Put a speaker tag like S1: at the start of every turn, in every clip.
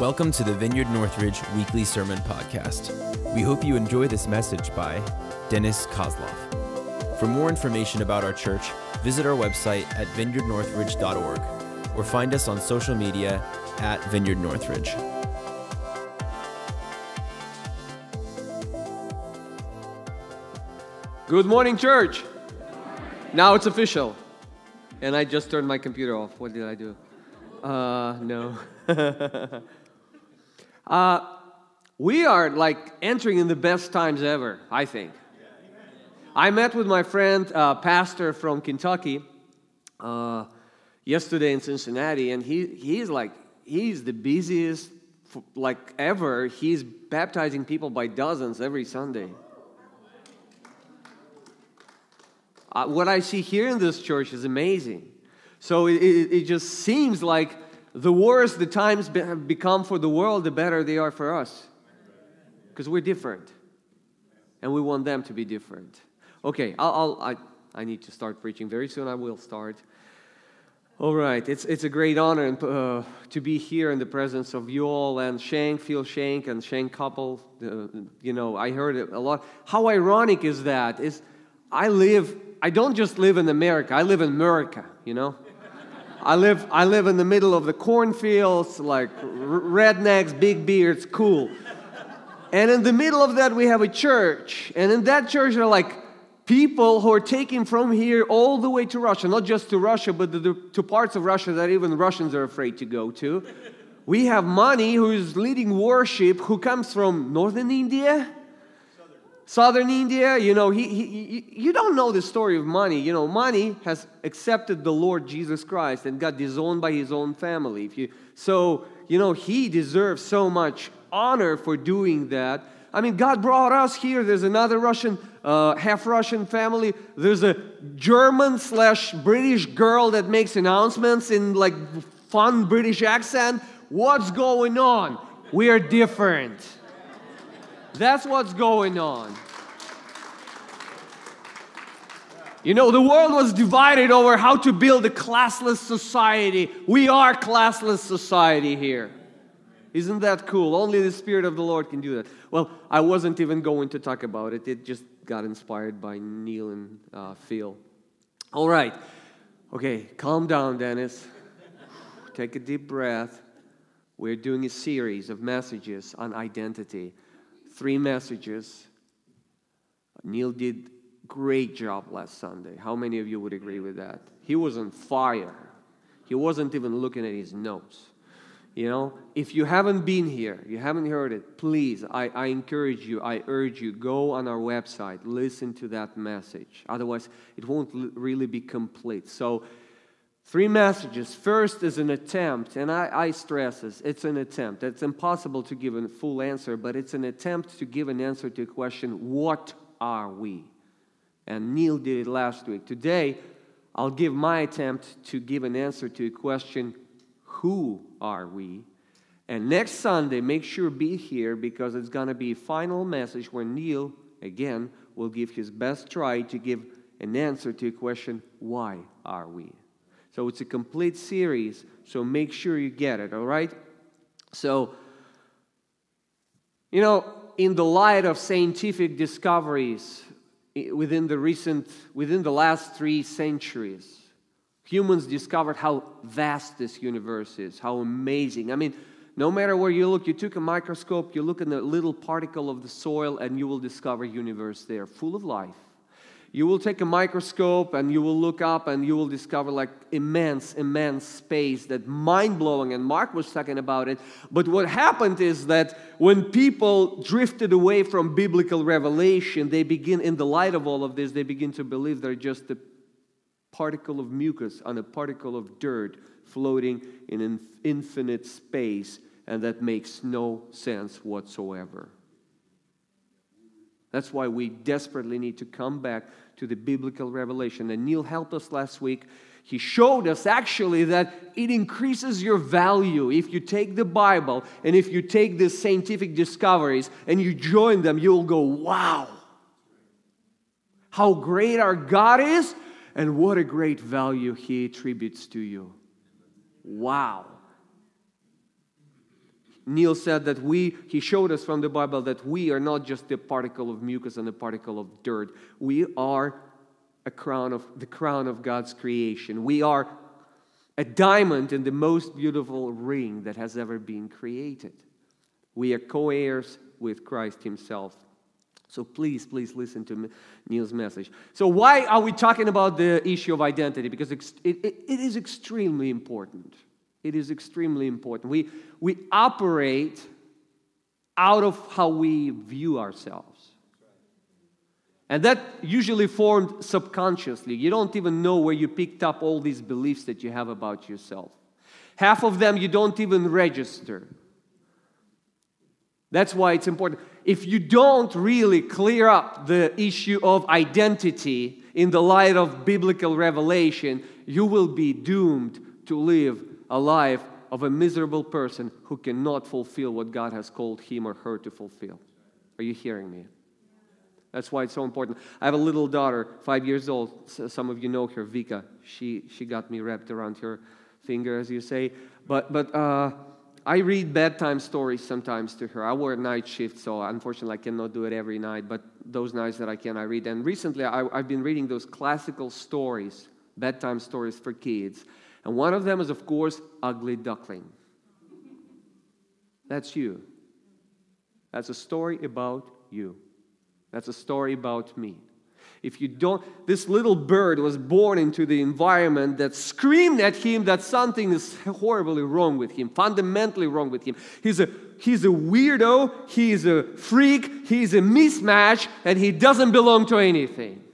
S1: Welcome to the Vineyard Northridge Weekly Sermon Podcast. We hope you enjoy this message by Dennis Kozlov. For more information about our church, visit our website at vineyardnorthridge.org or find us on social media at Vineyard Northridge.
S2: Good morning, church. Now it's official. And I just turned my computer off. What did I do? Uh, no. uh, we are like entering in the best times ever, I think. I met with my friend, uh, pastor from Kentucky, uh, yesterday in Cincinnati, and he, he's like, he's the busiest like ever. He's baptizing people by dozens every Sunday. Uh, what I see here in this church is amazing. So it, it, it just seems like the worse the times be, have become for the world, the better they are for us. Because we're different. And we want them to be different. Okay, I'll, I'll, I, I need to start preaching. Very soon I will start. All right, it's, it's a great honor and, uh, to be here in the presence of you all and Shank, Phil Shank, and Shank couple. Uh, you know, I heard it a lot. How ironic is that? Is I live, I don't just live in America, I live in America, you know? I live, I live in the middle of the cornfields, like rednecks, big beards, cool. And in the middle of that, we have a church. And in that church, there are like people who are taken from here all the way to Russia, not just to Russia, but to, to parts of Russia that even Russians are afraid to go to. We have Mani, who is leading worship, who comes from northern India southern India, you know, he, he, you don't know the story of Mani. You know, Mani has accepted the Lord Jesus Christ and got disowned by his own family. If you, so, you know, he deserves so much honor for doing that. I mean, God brought us here. There's another Russian, uh, half Russian family. There's a German slash British girl that makes announcements in like fun British accent. What's going on? We are different. That's what's going on. You know, the world was divided over how to build a classless society. We are classless society here. Isn't that cool? Only the Spirit of the Lord can do that. Well, I wasn't even going to talk about it. It just got inspired by Neil and uh, Phil. All right. Okay, calm down, Dennis. Take a deep breath. We're doing a series of messages on identity three messages. Neil did great job last Sunday. How many of you would agree with that? He was on fire. He wasn't even looking at his notes. You know, if you haven't been here, you haven't heard it, please, I, I encourage you, I urge you, go on our website, listen to that message. Otherwise, it won't really be complete. So, Three messages. First is an attempt, and I, I, stress this it's an attempt. It's impossible to give a full answer, but it's an attempt to give an answer to a question what are we? And Neil did it last week. Today, I'll give my attempt to give an answer to a question who are we? And next Sunday, make sure be here because it's going to be a final message where Neil, again, will give his best try to give an answer to a question why are we? So it's a complete series, so make sure you get it, all right? So, you know, in the light of scientific discoveries within the recent, within the last three centuries, humans discovered how vast this universe is, how amazing. I mean, no matter where you look, you took a microscope, you look in a little particle of the soil, and you will discover universe there, full of life you will take a microscope and you will look up and you will discover like immense immense space that mind-blowing and mark was talking about it. But what happened is that when people drifted away from biblical revelation they begin in the light of all of this they begin to believe they're just a particle of mucus on a particle of dirt floating in an infinite space and that makes no sense whatsoever that's why we desperately need to come back to the biblical revelation. And Neil helped us last week. He showed us actually that it increases your value if you take the Bible and if you take the scientific discoveries and you join them, you'll go, wow, how great our God is and what a great value He attributes to you. Wow. Neil said that we, he showed us from the Bible that we are not just a particle of mucus and a particle of dirt. We are a crown of the crown of God's creation. We are a diamond in the most beautiful ring that has ever been created. We are co heirs with Christ Himself. So please, please listen to Neil's message. So, why are we talking about the issue of identity? Because it, it, it is extremely important. It is extremely important. We, we operate out of how we view ourselves. And that usually formed subconsciously. You don't even know where you picked up all these beliefs that you have about yourself. Half of them you don't even register. That's why it's important. If you don't really clear up the issue of identity in the light of biblical revelation, you will be doomed to live a life of a miserable person who cannot fulfill what God has called him or her to fulfill. Are you hearing me? That's why it's so important. I have a little daughter, five years old. Some of you know her, Vika. She, she got me wrapped around her finger, as you say. But, but uh, I read bedtime stories sometimes to her. I work night shift, so unfortunately I cannot do it every night. But those nights that I can, I read. And recently I, I've been reading those classical stories, bedtime stories for kids. And one of them is, of course, Ugly Duckling. That's you. That's a story about you. That's a story about me. If you don't, this little bird was born into the environment that screamed at him that something is horribly wrong with him, fundamentally wrong with him. He's a, he's a weirdo, he's a freak, he's a mismatch, and he doesn't belong to anything.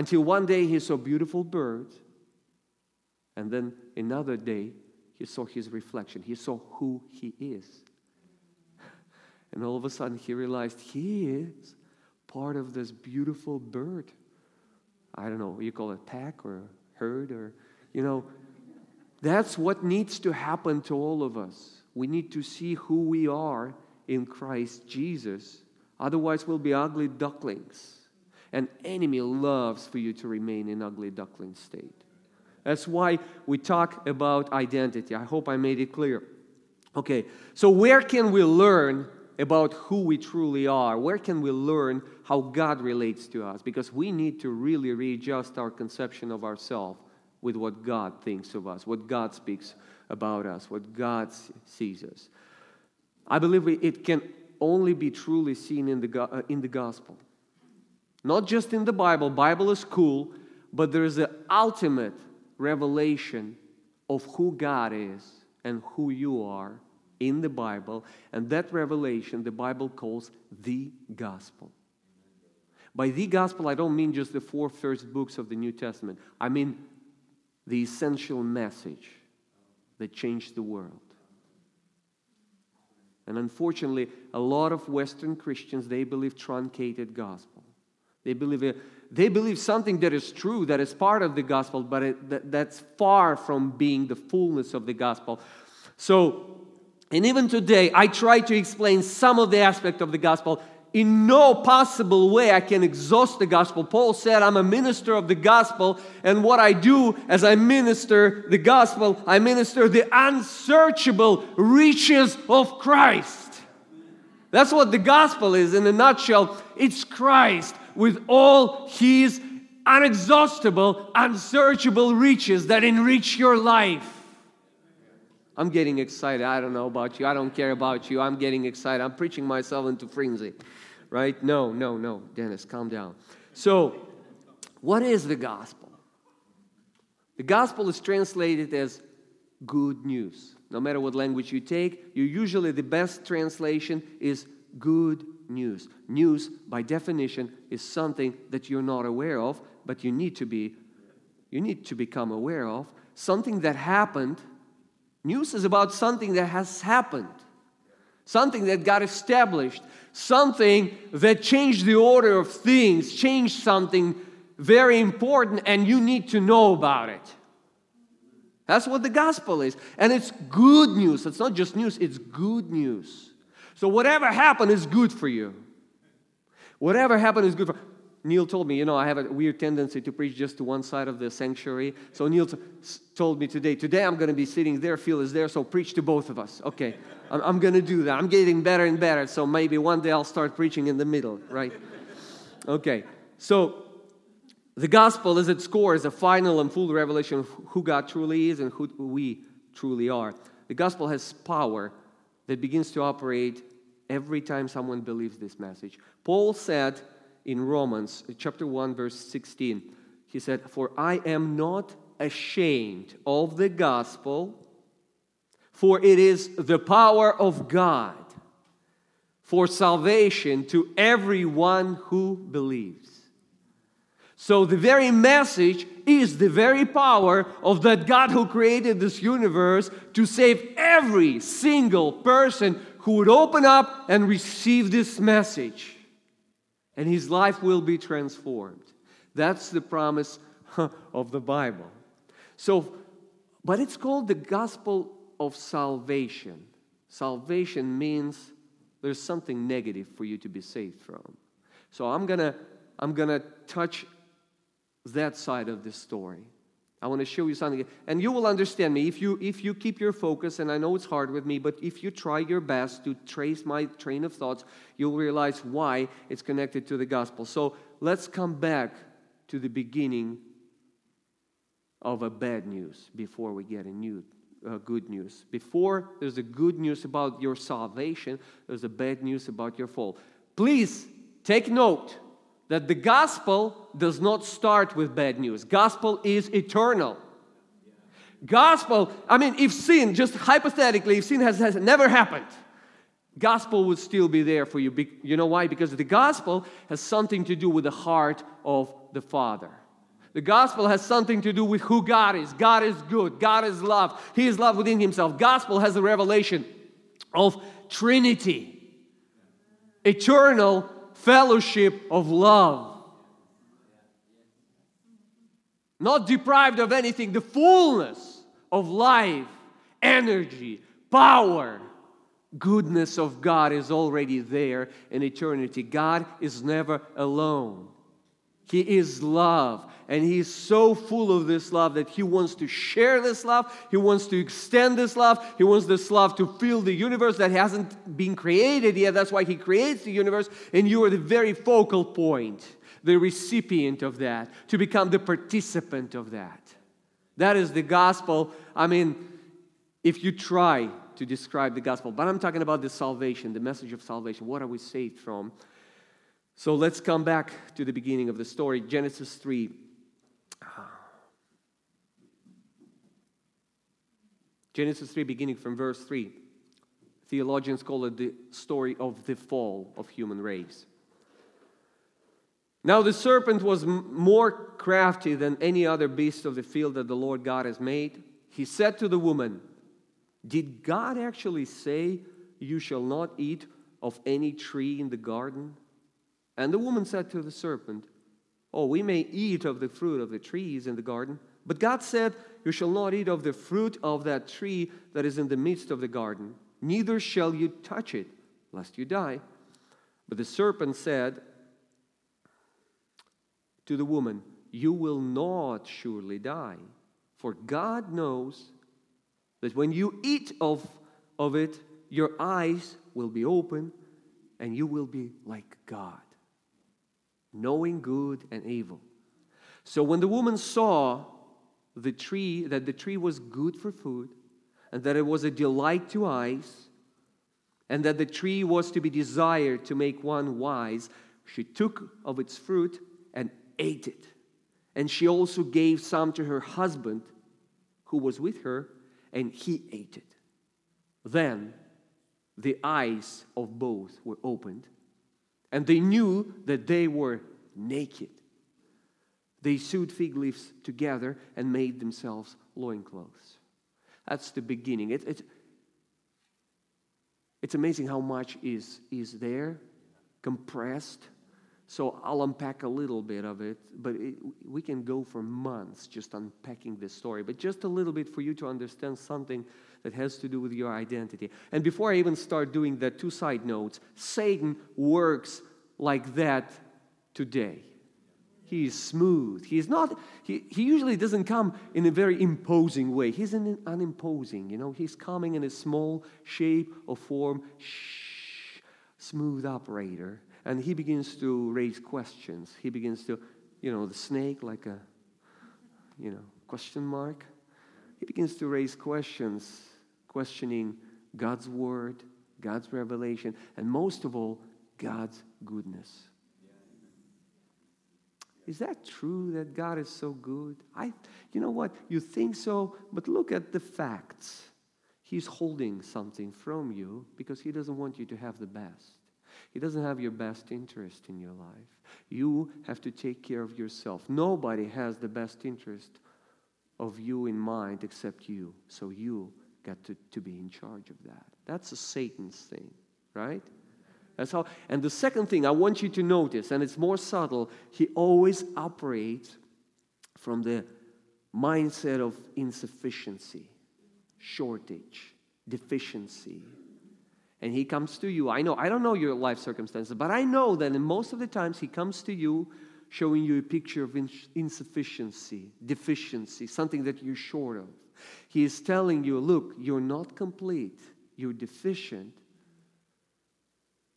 S2: Until one day he saw beautiful birds, and then another day he saw his reflection. He saw who he is. And all of a sudden he realized he is part of this beautiful bird. I don't know, you call it pack or herd or, you know, that's what needs to happen to all of us. We need to see who we are in Christ Jesus. Otherwise, we'll be ugly ducklings. An enemy loves for you to remain in ugly duckling state. That's why we talk about identity. I hope I made it clear. Okay, so where can we learn about who we truly are? Where can we learn how God relates to us? Because we need to really readjust our conception of ourselves with what God thinks of us, what God speaks about us, what God sees us. I believe it can only be truly seen in the, uh, in the gospel. Not just in the Bible, Bible is cool, but there's an ultimate revelation of who God is and who you are in the Bible, and that revelation the Bible calls the gospel. By the gospel, I don't mean just the four first books of the New Testament, I mean the essential message that changed the world. And unfortunately, a lot of Western Christians, they believe truncated gospel. They believe, it, they believe something that is true, that is part of the gospel, but it, that, that's far from being the fullness of the gospel. So, and even today, I try to explain some of the aspect of the gospel. In no possible way I can exhaust the gospel. Paul said, I'm a minister of the gospel, and what I do as I minister the gospel, I minister the unsearchable riches of Christ. That's what the gospel is in a nutshell. It's Christ with all his unexhaustible, unsearchable riches that enrich your life. I'm getting excited. I don't know about you. I don't care about you. I'm getting excited. I'm preaching myself into frenzy, right? No, no, no. Dennis, calm down. So, what is the gospel? The gospel is translated as good news. No matter what language you take, you usually the best translation is good news. News, by definition, is something that you're not aware of, but you need to be you need to become aware of. Something that happened. News is about something that has happened. Something that got established. Something that changed the order of things, changed something very important, and you need to know about it. That's what the gospel is. And it's good news. It's not just news, it's good news. So whatever happened is good for you. Whatever happened is good for Neil told me, you know, I have a weird tendency to preach just to one side of the sanctuary. So Neil t- told me today, today I'm going to be sitting there, Phil is there, so preach to both of us. Okay, I'm, I'm going to do that. I'm getting better and better, so maybe one day I'll start preaching in the middle, right? Okay, so the gospel, as its core, is a final and full revelation of who God truly is and who we truly are. The gospel has power that begins to operate every time someone believes this message. Paul said, in Romans uh, chapter 1 verse 16. He said, "For I am not ashamed of the gospel, for it is the power of God for salvation to everyone who believes." So the very message is the very power of that God who created this universe to save every single person who would open up and receive this message and his life will be transformed. That's the promise of the Bible. So, but it's called the gospel of salvation. Salvation means there's something negative for you to be saved from. So I'm gonna I'm gonna touch that side of the story. I want to show you something. And you will understand me if you if you keep your focus, and I know it's hard with me, but if you try your best to trace my train of thoughts, you'll realize why it's connected to the gospel. So let's come back to the beginning of a bad news before we get a new uh, good news. Before there's a good news about your salvation, there's a bad news about your fall. Please take note that the gospel does not start with bad news. Gospel is eternal. Gospel, I mean, if sin, just hypothetically, if sin has, has never happened, gospel would still be there for you. You know why? Because the gospel has something to do with the heart of the Father. The gospel has something to do with who God is. God is good. God is love. He is love within himself. Gospel has a revelation of Trinity. Eternal fellowship of love. Not deprived of anything, the fullness of life, energy, power, goodness of God is already there in eternity. God is never alone. He is love. And He is so full of this love that He wants to share this love. He wants to extend this love. He wants this love to fill the universe that hasn't been created yet. That's why He creates the universe. And you are the very focal point, the recipient of that, to become the participant of that. That is the gospel. I mean, if you try to describe the gospel, but I'm talking about the salvation, the message of salvation. What are we saved from? So let's come back to the beginning of the story, Genesis 3. Genesis 3, beginning from verse 3. Theologians call it the story of the fall of human race. Now the serpent was more crafty than any other beast of the field that the Lord God has made. He said to the woman, Did God actually say, You shall not eat of any tree in the garden? And the woman said to the serpent, Oh, we may eat of the fruit of the trees in the garden. But God said, You shall not eat of the fruit of that tree that is in the midst of the garden, neither shall you touch it, lest you die. But the serpent said to the woman, You will not surely die, for God knows that when you eat of, of it, your eyes will be open and you will be like God knowing good and evil. So when the woman saw the tree, that the tree was good for food, and that it was a delight to eyes, and that the tree was to be desired to make one wise, she took of its fruit and ate it. And she also gave some to her husband who was with her, and he ate it. Then the eyes of both were opened and they knew that they were naked. They sewed fig leaves together and made themselves loincloths. That's the beginning. It, it, it's amazing how much is, is there, compressed. So I'll unpack a little bit of it, but it, we can go for months just unpacking this story. But just a little bit for you to understand something that has to do with your identity. And before I even start doing that, two side notes Satan works like that today. He's smooth. He's not, he, he usually doesn't come in a very imposing way. He's an unimposing, you know. He's coming in a small shape or form, shh, smooth operator. And he begins to raise questions. He begins to, you know, the snake like a, you know, question mark. He begins to raise questions, questioning God's word, God's revelation, and most of all, God's goodness. Is that true that God is so good? I, you know what? You think so, but look at the facts. He's holding something from you because He doesn't want you to have the best. He doesn't have your best interest in your life. You have to take care of yourself. Nobody has the best interest of you in mind except you. So you got to, to be in charge of that. That's a Satan's thing, right? That's how. And the second thing I want you to notice, and it's more subtle, he always operates from the mindset of insufficiency, shortage, deficiency. And he comes to you. I know, I don't know your life circumstances, but I know that in most of the times he comes to you showing you a picture of insufficiency, deficiency, something that you're short of. He is telling you, look, you're not complete, you're deficient,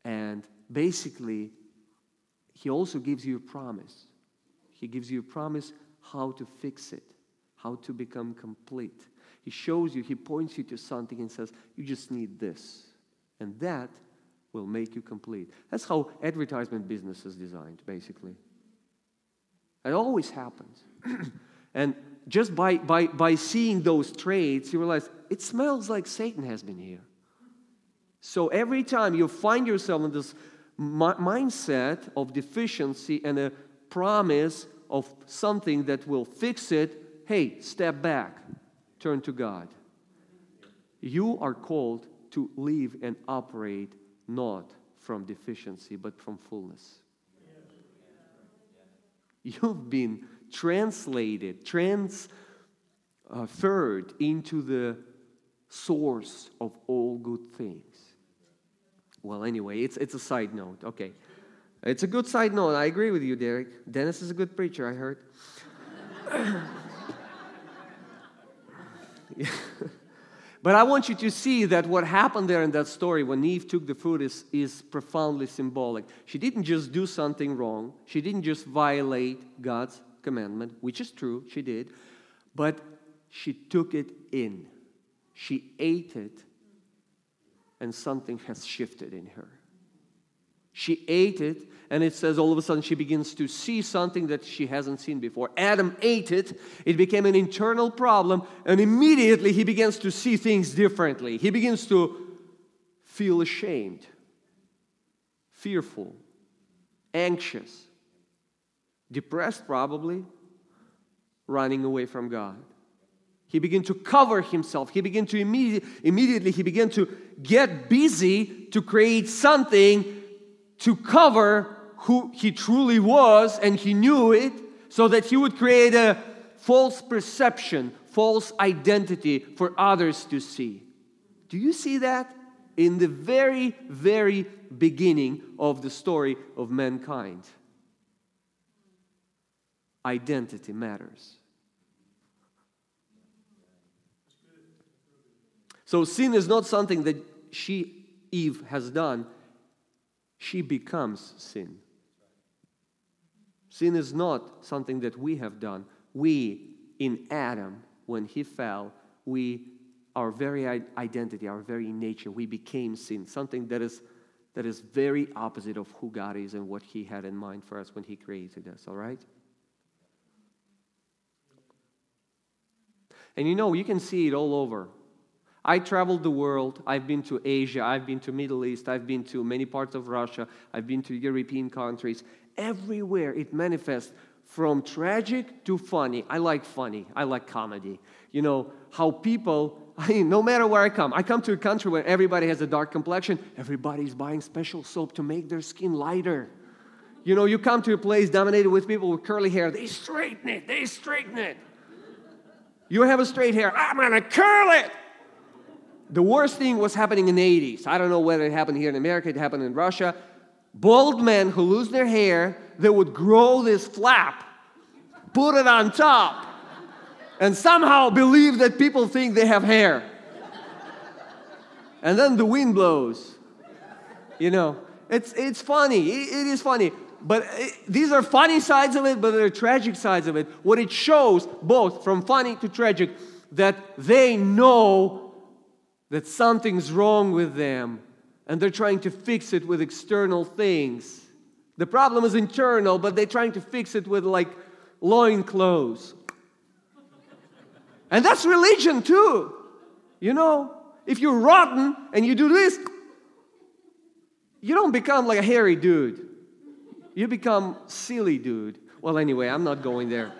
S2: and basically, he also gives you a promise. He gives you a promise how to fix it, how to become complete. He shows you, he points you to something and says, You just need this. And that will make you complete. That's how advertisement business is designed, basically. It always happens. and just by, by, by seeing those traits, you realize it smells like Satan has been here. So every time you find yourself in this mindset of deficiency and a promise of something that will fix it, hey, step back, turn to God. You are called to live and operate not from deficiency, but from fullness. You've been translated, transferred uh, into the source of all good things. Well, anyway, it's, it's a side note. Okay. It's a good side note. I agree with you, Derek. Dennis is a good preacher, I heard. But I want you to see that what happened there in that story when Eve took the fruit is, is profoundly symbolic. She didn't just do something wrong, she didn't just violate God's commandment, which is true, she did, but she took it in. She ate it and something has shifted in her. She ate it, and it says all of a sudden she begins to see something that she hasn't seen before. Adam ate it, it became an internal problem, and immediately he begins to see things differently. He begins to feel ashamed, fearful, anxious, depressed, probably, running away from God. He began to cover himself. He began to immediately, immediately he began to get busy to create something to cover who he truly was, and he knew it, so that he would create a false perception, false identity for others to see. Do you see that? In the very, very beginning of the story of mankind, identity matters. So sin is not something that she, Eve, has done. She becomes sin. Sin is not something that we have done. We, in Adam, when he fell, we, our very identity, our very nature, we became sin. Something that is, that is very opposite of who God is and what he had in mind for us when he created us, all right? And you know, you can see it all over I traveled the world. I've been to Asia, I've been to Middle East, I've been to many parts of Russia, I've been to European countries. Everywhere it manifests from tragic to funny. I like funny. I like comedy. You know, how people, I mean, no matter where I come, I come to a country where everybody has a dark complexion, everybody's buying special soap to make their skin lighter. You know, you come to a place dominated with people with curly hair, they straighten it, they straighten it. You have a straight hair, I'm gonna curl it the worst thing was happening in the 80s. I don't know whether it happened here in America, it happened in Russia. bald men who lose their hair, they would grow this flap, put it on top, and somehow believe that people think they have hair. And then the wind blows. You know, it's, it's funny. it, it is funny. But it, these are funny sides of it, but there are tragic sides of it. What it shows, both from funny to tragic, that they know that something's wrong with them and they're trying to fix it with external things. The problem is internal, but they're trying to fix it with like loin clothes. And that's religion too. You know, if you're rotten and you do this, you don't become like a hairy dude. You become silly dude. Well, anyway, I'm not going there.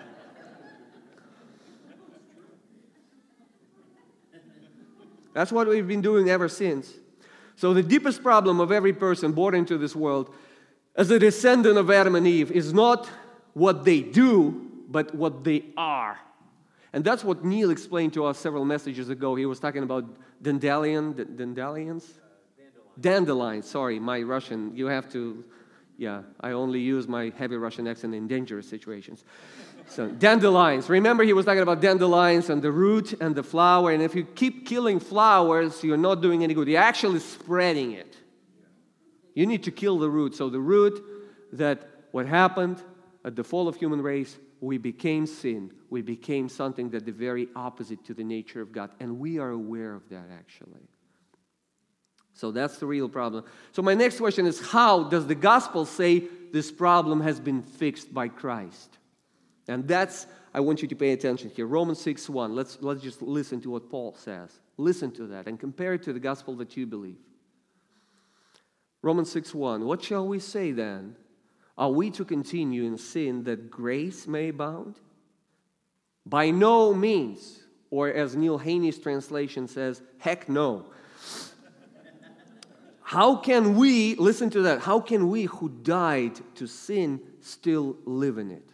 S2: That's what we've been doing ever since. So, the deepest problem of every person born into this world as a descendant of Adam and Eve is not what they do, but what they are. And that's what Neil explained to us several messages ago. He was talking about dandelion, dandelions? Dandelions, sorry, my Russian. You have to, yeah, I only use my heavy Russian accent in dangerous situations. So, dandelions. Remember, he was talking about dandelions and the root and the flower. And if you keep killing flowers, you're not doing any good. You're actually spreading it. You need to kill the root. So, the root that what happened at the fall of human race, we became sin. We became something that the very opposite to the nature of God. And we are aware of that, actually. So that's the real problem. So, my next question is how does the gospel say this problem has been fixed by Christ? And that's, I want you to pay attention here. Romans 6 1. Let's, let's just listen to what Paul says. Listen to that and compare it to the gospel that you believe. Romans 6 1. What shall we say then? Are we to continue in sin that grace may abound? By no means. Or as Neil Haney's translation says, heck no. How can we, listen to that, how can we who died to sin still live in it?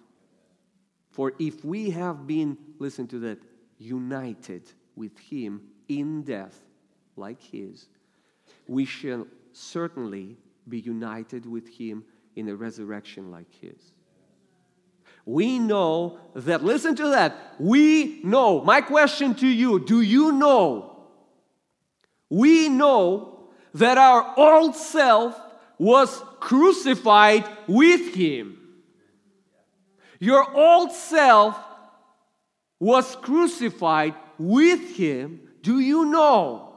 S2: For if we have been, listen to that, united with him in death like his, we shall certainly be united with him in a resurrection like his. We know that, listen to that, we know. My question to you do you know? We know that our old self was crucified with him. Your old self was crucified with him. Do you know?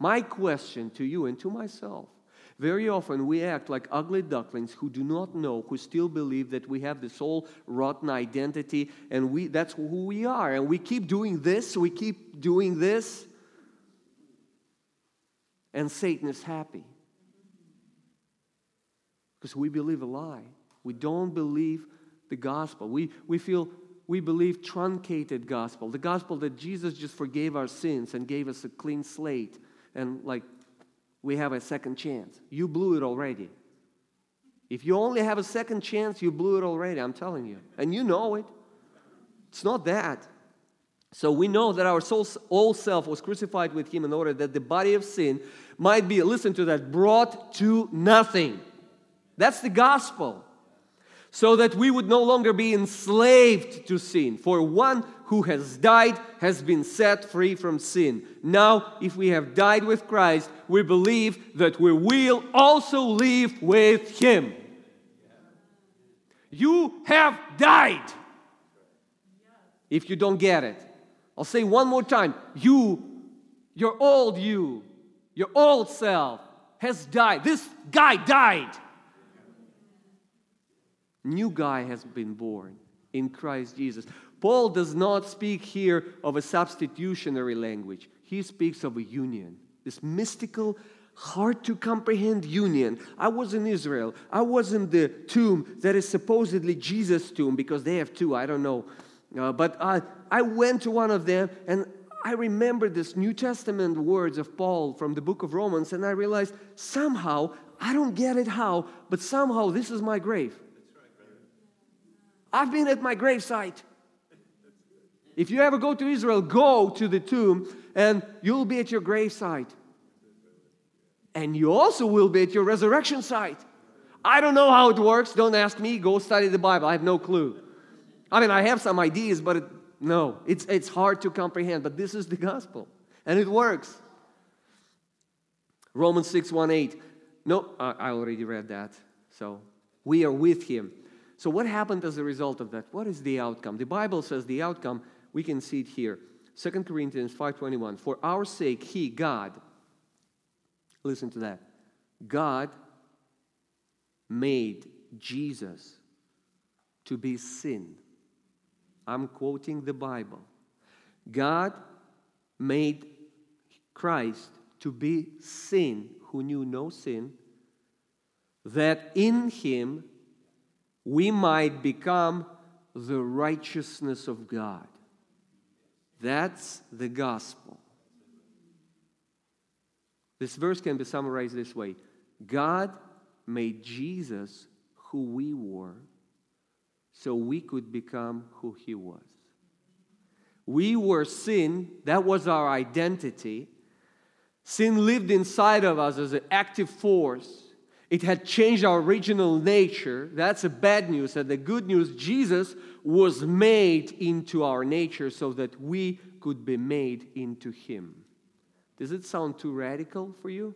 S2: My question to you and to myself. Very often we act like ugly ducklings who do not know, who still believe that we have this old rotten identity and we, that's who we are. And we keep doing this, we keep doing this, and Satan is happy. Because we believe a lie. We don't believe the gospel. We, we feel we believe truncated gospel, the gospel that Jesus just forgave our sins and gave us a clean slate and like we have a second chance. You blew it already. If you only have a second chance, you blew it already, I'm telling you. And you know it. It's not that. So we know that our soul, old self was crucified with him in order that the body of sin might be, listen to that, brought to nothing. That's the gospel so that we would no longer be enslaved to sin. For one who has died has been set free from sin. Now, if we have died with Christ, we believe that we will also live with Him. You have died. If you don't get it, I'll say one more time. You, your old you, your old self has died. This guy died new guy has been born in Christ Jesus. Paul does not speak here of a substitutionary language, he speaks of a union, this mystical, hard to comprehend union. I was in Israel. I was in the tomb that is supposedly Jesus' tomb because they have two. I don't know. Uh, but I, I went to one of them and I remember this New Testament words of Paul from the book of Romans and I realized somehow, I don't get it how, but somehow this is my grave. I've been at my gravesite. If you ever go to Israel, go to the tomb and you'll be at your gravesite. And you also will be at your resurrection site. I don't know how it works. Don't ask me. Go study the Bible. I have no clue. I mean, I have some ideas, but it, no, it's, it's hard to comprehend. But this is the gospel, and it works. Romans 6 1 8. No, I already read that. So we are with him. So, what happened as a result of that? What is the outcome? The Bible says the outcome, we can see it here. 2 Corinthians 5:21 For our sake he God listen to that God made Jesus to be sin I'm quoting the Bible God made Christ to be sin who knew no sin that in him we might become the righteousness of God. That's the gospel. This verse can be summarized this way God made Jesus who we were so we could become who he was. We were sin, that was our identity. Sin lived inside of us as an active force. It had changed our original nature. That's the bad news. And the good news, Jesus was made into our nature so that we could be made into Him. Does it sound too radical for you?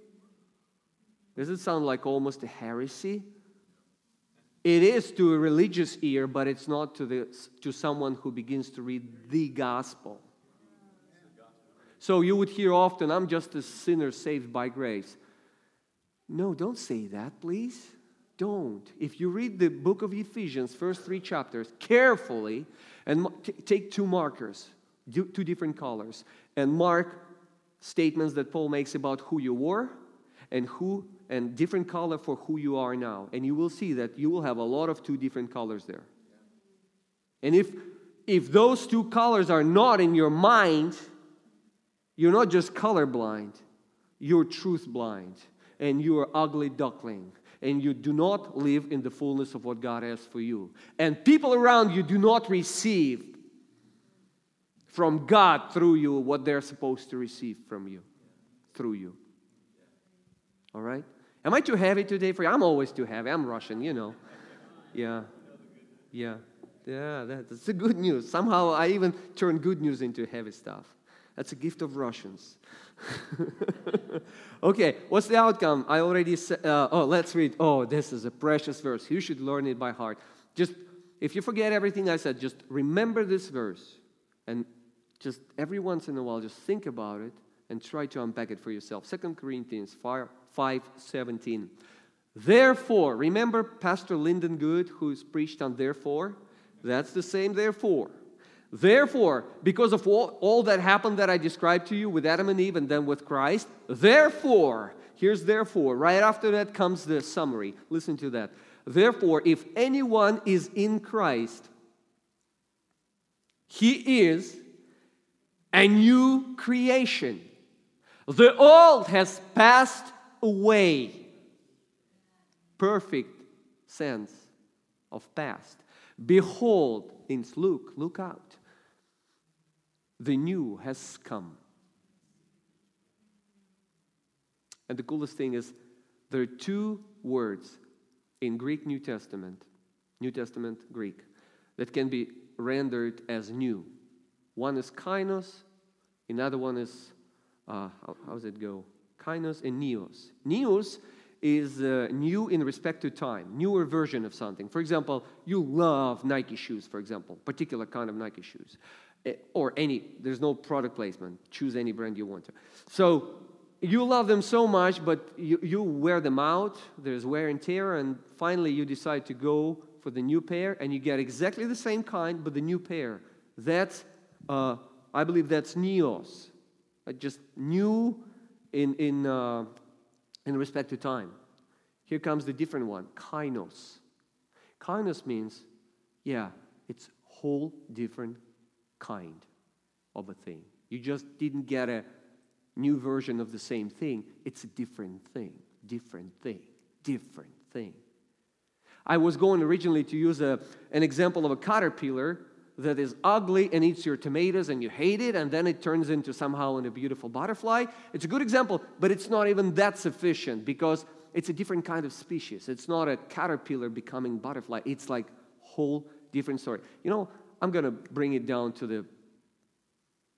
S2: Does it sound like almost a heresy? It is to a religious ear, but it's not to, the, to someone who begins to read the gospel. So you would hear often, I'm just a sinner saved by grace. No, don't say that, please. Don't. If you read the book of Ephesians, first three chapters, carefully, and take two markers, two different colors, and mark statements that Paul makes about who you were and who and different color for who you are now. And you will see that you will have a lot of two different colors there. And if if those two colors are not in your mind, you're not just colorblind, you're truth blind and you are ugly duckling and you do not live in the fullness of what God has for you. And people around you do not receive from God through you what they're supposed to receive from you through you. All right? Am I too heavy today for you? I'm always too heavy. I'm Russian, you know. Yeah. Yeah. Yeah, that's the good news. Somehow I even turn good news into heavy stuff. That's a gift of Russians. okay, what's the outcome? I already said, uh, oh, let's read. Oh, this is a precious verse. You should learn it by heart. Just, if you forget everything I said, just remember this verse and just every once in a while, just think about it and try to unpack it for yourself. Second Corinthians 5, 5 17. Therefore, remember Pastor Lyndon Good, who's preached on therefore? That's the same therefore. Therefore, because of all, all, that happened that I described to you with Adam and Eve and then with Christ, therefore, here's therefore, right after that comes the summary. Listen to that. Therefore, if anyone is in Christ, he is a new creation. The old has passed away. Perfect sense of past. Behold, means look, look out the new has come. And the coolest thing is, there are two words in Greek New Testament, New Testament Greek, that can be rendered as new. One is kainos, another one is, uh, how, how, does it go? Kainos and neos. Neos is uh, new in respect to time, newer version of something. For example, you love Nike shoes, for example, particular kind of Nike shoes. Eh, or any, there's no product placement. Choose any brand you want to. So you love them so much, but you, you wear them out, there's wear and tear, and finally you decide to go for the new pair, and you get exactly the same kind, but the new pair. That's, uh, I believe that's neos. Uh, just new in, in uh, in respect to time. Here comes the different one kainos. Kainos means, yeah, it's whole different kind of a thing. You just didn't get a new version of the same thing. It's a different thing, different thing, different thing. I was going originally to use a, an example of a caterpillar that is ugly and eats your tomatoes and you hate it and then it turns into somehow in a beautiful butterfly. It's a good example, but it's not even that sufficient because it's a different kind of species. It's not a caterpillar becoming butterfly. It's like whole different story. You know, I'm going to bring it down to the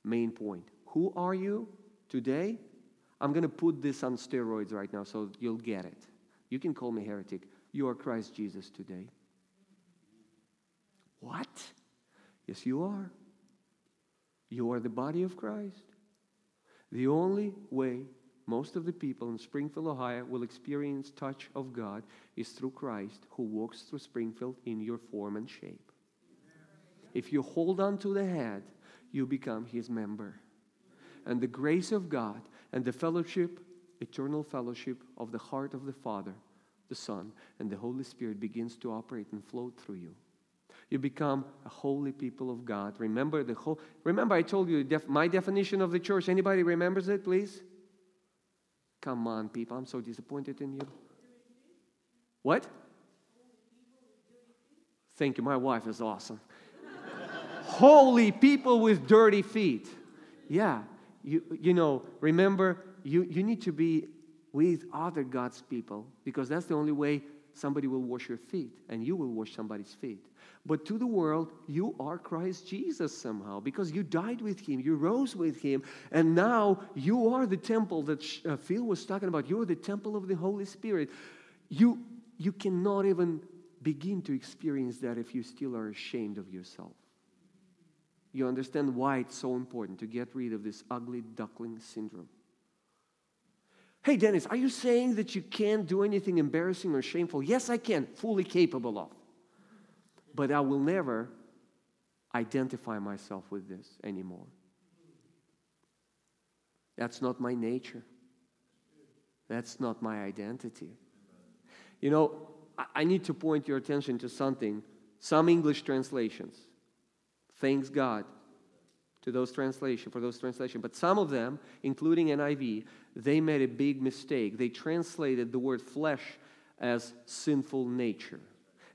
S2: main point. Who are you today? I'm going to put this on steroids right now so you'll get it. You can call me heretic. You are Christ Jesus today. What? Yes, you are. You are the body of Christ. The only way most of the people in Springfield, Ohio will experience touch of God is through Christ who walks through Springfield in your form and shape. If you hold on to the head, you become his member. And the grace of God and the fellowship, eternal fellowship of the heart of the Father, the Son, and the Holy Spirit begins to operate and flow through you. You become a holy people of God. Remember the whole remember I told you def, my definition of the church. Anybody remembers it, please? Come on, people. I'm so disappointed in you. What? Thank you. My wife is awesome. Holy people with dirty feet. Yeah. You, you know, remember, you, you need to be with other God's people because that's the only way somebody will wash your feet and you will wash somebody's feet. But to the world, you are Christ Jesus somehow because you died with him, you rose with him, and now you are the temple that uh, Phil was talking about. You are the temple of the Holy Spirit. You, you cannot even begin to experience that if you still are ashamed of yourself. You understand why it's so important to get rid of this ugly duckling syndrome. Hey, Dennis, are you saying that you can't do anything embarrassing or shameful? Yes, I can, fully capable of. But I will never identify myself with this anymore. That's not my nature. That's not my identity. You know, I need to point your attention to something. Some English translations, thanks God, to those translation for those translation. But some of them including niv they made a big mistake. They translated the word flesh as sinful nature.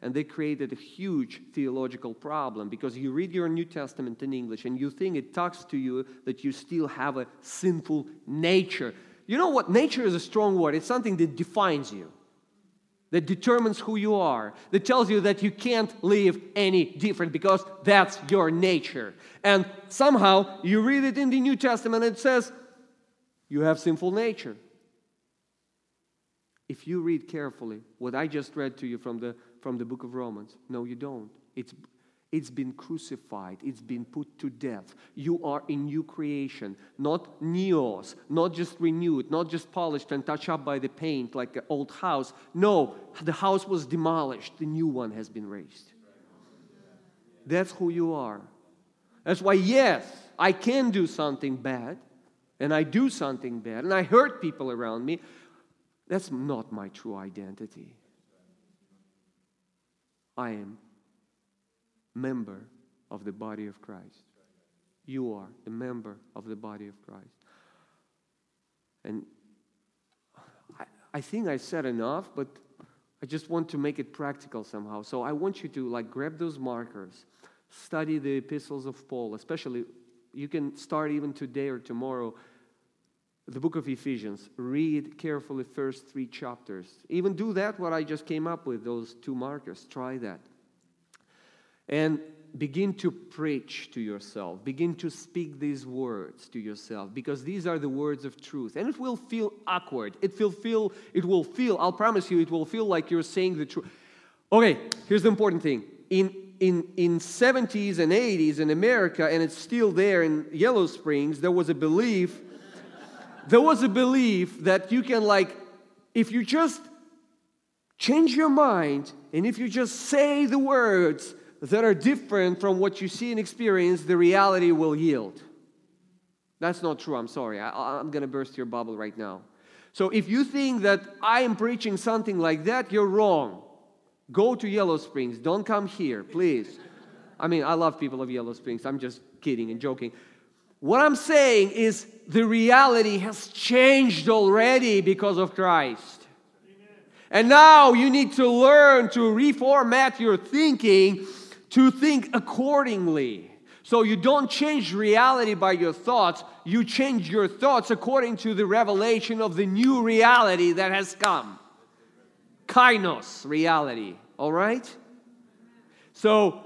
S2: And they created a huge theological problem because you read your new testament in english and you think it talks to you that you still have a sinful nature. You know what? Nature is a strong word. It's something that defines you that determines who you are, that tells you that you can't live any different because that's your nature. And somehow you read it in the New Testament it says, you have sinful nature. If you read carefully what I just read to you from the, from the book of Romans, no, you don't. It's it's been crucified, it's been put to death. You are a new creation, not neos, not just renewed, not just polished and touched up by the paint like an old house. No, the house was demolished, the new one has been raised. That's who you are. That's why, yes, I can do something bad, and I do something bad, and I hurt people around me. That's not my true identity. I am member of the body of Christ. You are a member of the body of Christ. And I, I think I said enough, but I just want to make it practical somehow. So I want you to like grab those markers, study the epistles of Paul, especially you can start even today or tomorrow the book of Ephesians. Read carefully first 3 chapters. Even do that what I just came up with those two markers. Try that and begin to preach to yourself. Begin to speak these words to yourself because these are the words of truth. And it will feel awkward. It will feel, it will feel, I'll promise you, it will feel like you're saying the truth. Okay, here's the important thing. In in, in 70s and 80s in America, and it's still there in Yellow Springs, there was a belief, there was a belief that you can like, if you just change your mind and if you just say the words, that are different from what you see and experience, the reality will yield. That's not true. I'm sorry. I, am going to burst your bubble right now. So if you think that I am preaching something like that, you're wrong. Go to Yellow Springs. Don't come here, please. I mean, I love people of Yellow Springs. I'm just kidding and joking. What I'm saying is the reality has changed already because of Christ. And now you need to learn to reformat your thinking to think accordingly. So you don't change reality by your thoughts, you change your thoughts according to the revelation of the new reality that has come. Kainos reality, all right? So,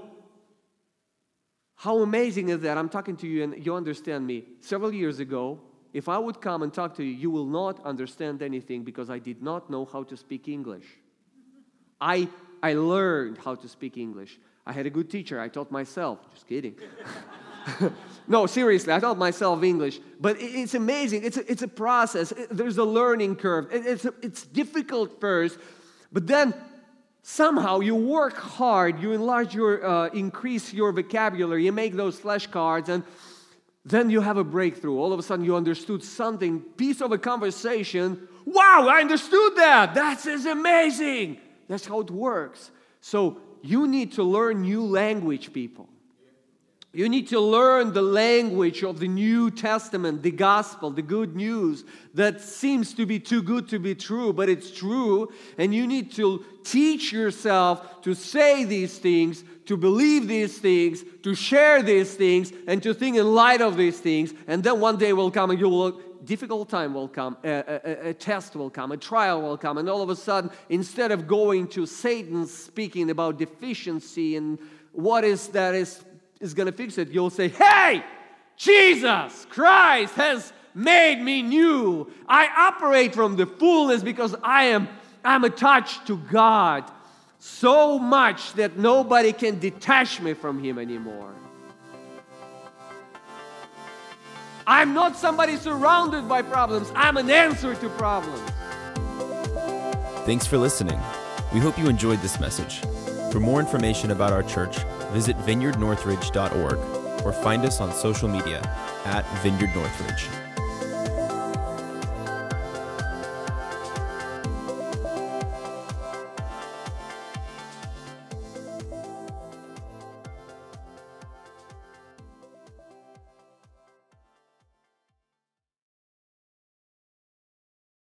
S2: how amazing is that? I'm talking to you and you understand me. Several years ago, if I would come and talk to you, you will not understand anything because I did not know how to speak English. I, I learned how to speak English. I had a good teacher. I taught myself. Just kidding. no, seriously, I taught myself English. But it's amazing. It's a, it's a process. There's a learning curve. It's, a, it's difficult first, but then somehow you work hard, you enlarge your, uh, increase your vocabulary, you make those flashcards, and then you have a breakthrough. All of a sudden, you understood something, piece of a conversation. Wow, I understood that. That is amazing. That's how it works. So you need to learn new language, people. You need to learn the language of the New Testament, the gospel, the good news that seems to be too good to be true, but it's true. And you need to teach yourself to say these things, to believe these things, to share these things, and to think in light of these things. And then one day will come and you will difficult time will come, a, a, a, test will come, a trial will come, and all of a sudden, instead of going to Satan speaking about deficiency and what is that is is going to fix it, you'll say, Hey, Jesus Christ has made me new. I operate from the fullness because I am I'm attached to God so much that nobody can detach me from him anymore. I'm not somebody surrounded by problems. I'm an answer to problems.
S1: Thanks for listening. We hope you enjoyed this message. For more information about our church, visit vineyardnorthridge.org or find us on social media at Vineyard Northridge.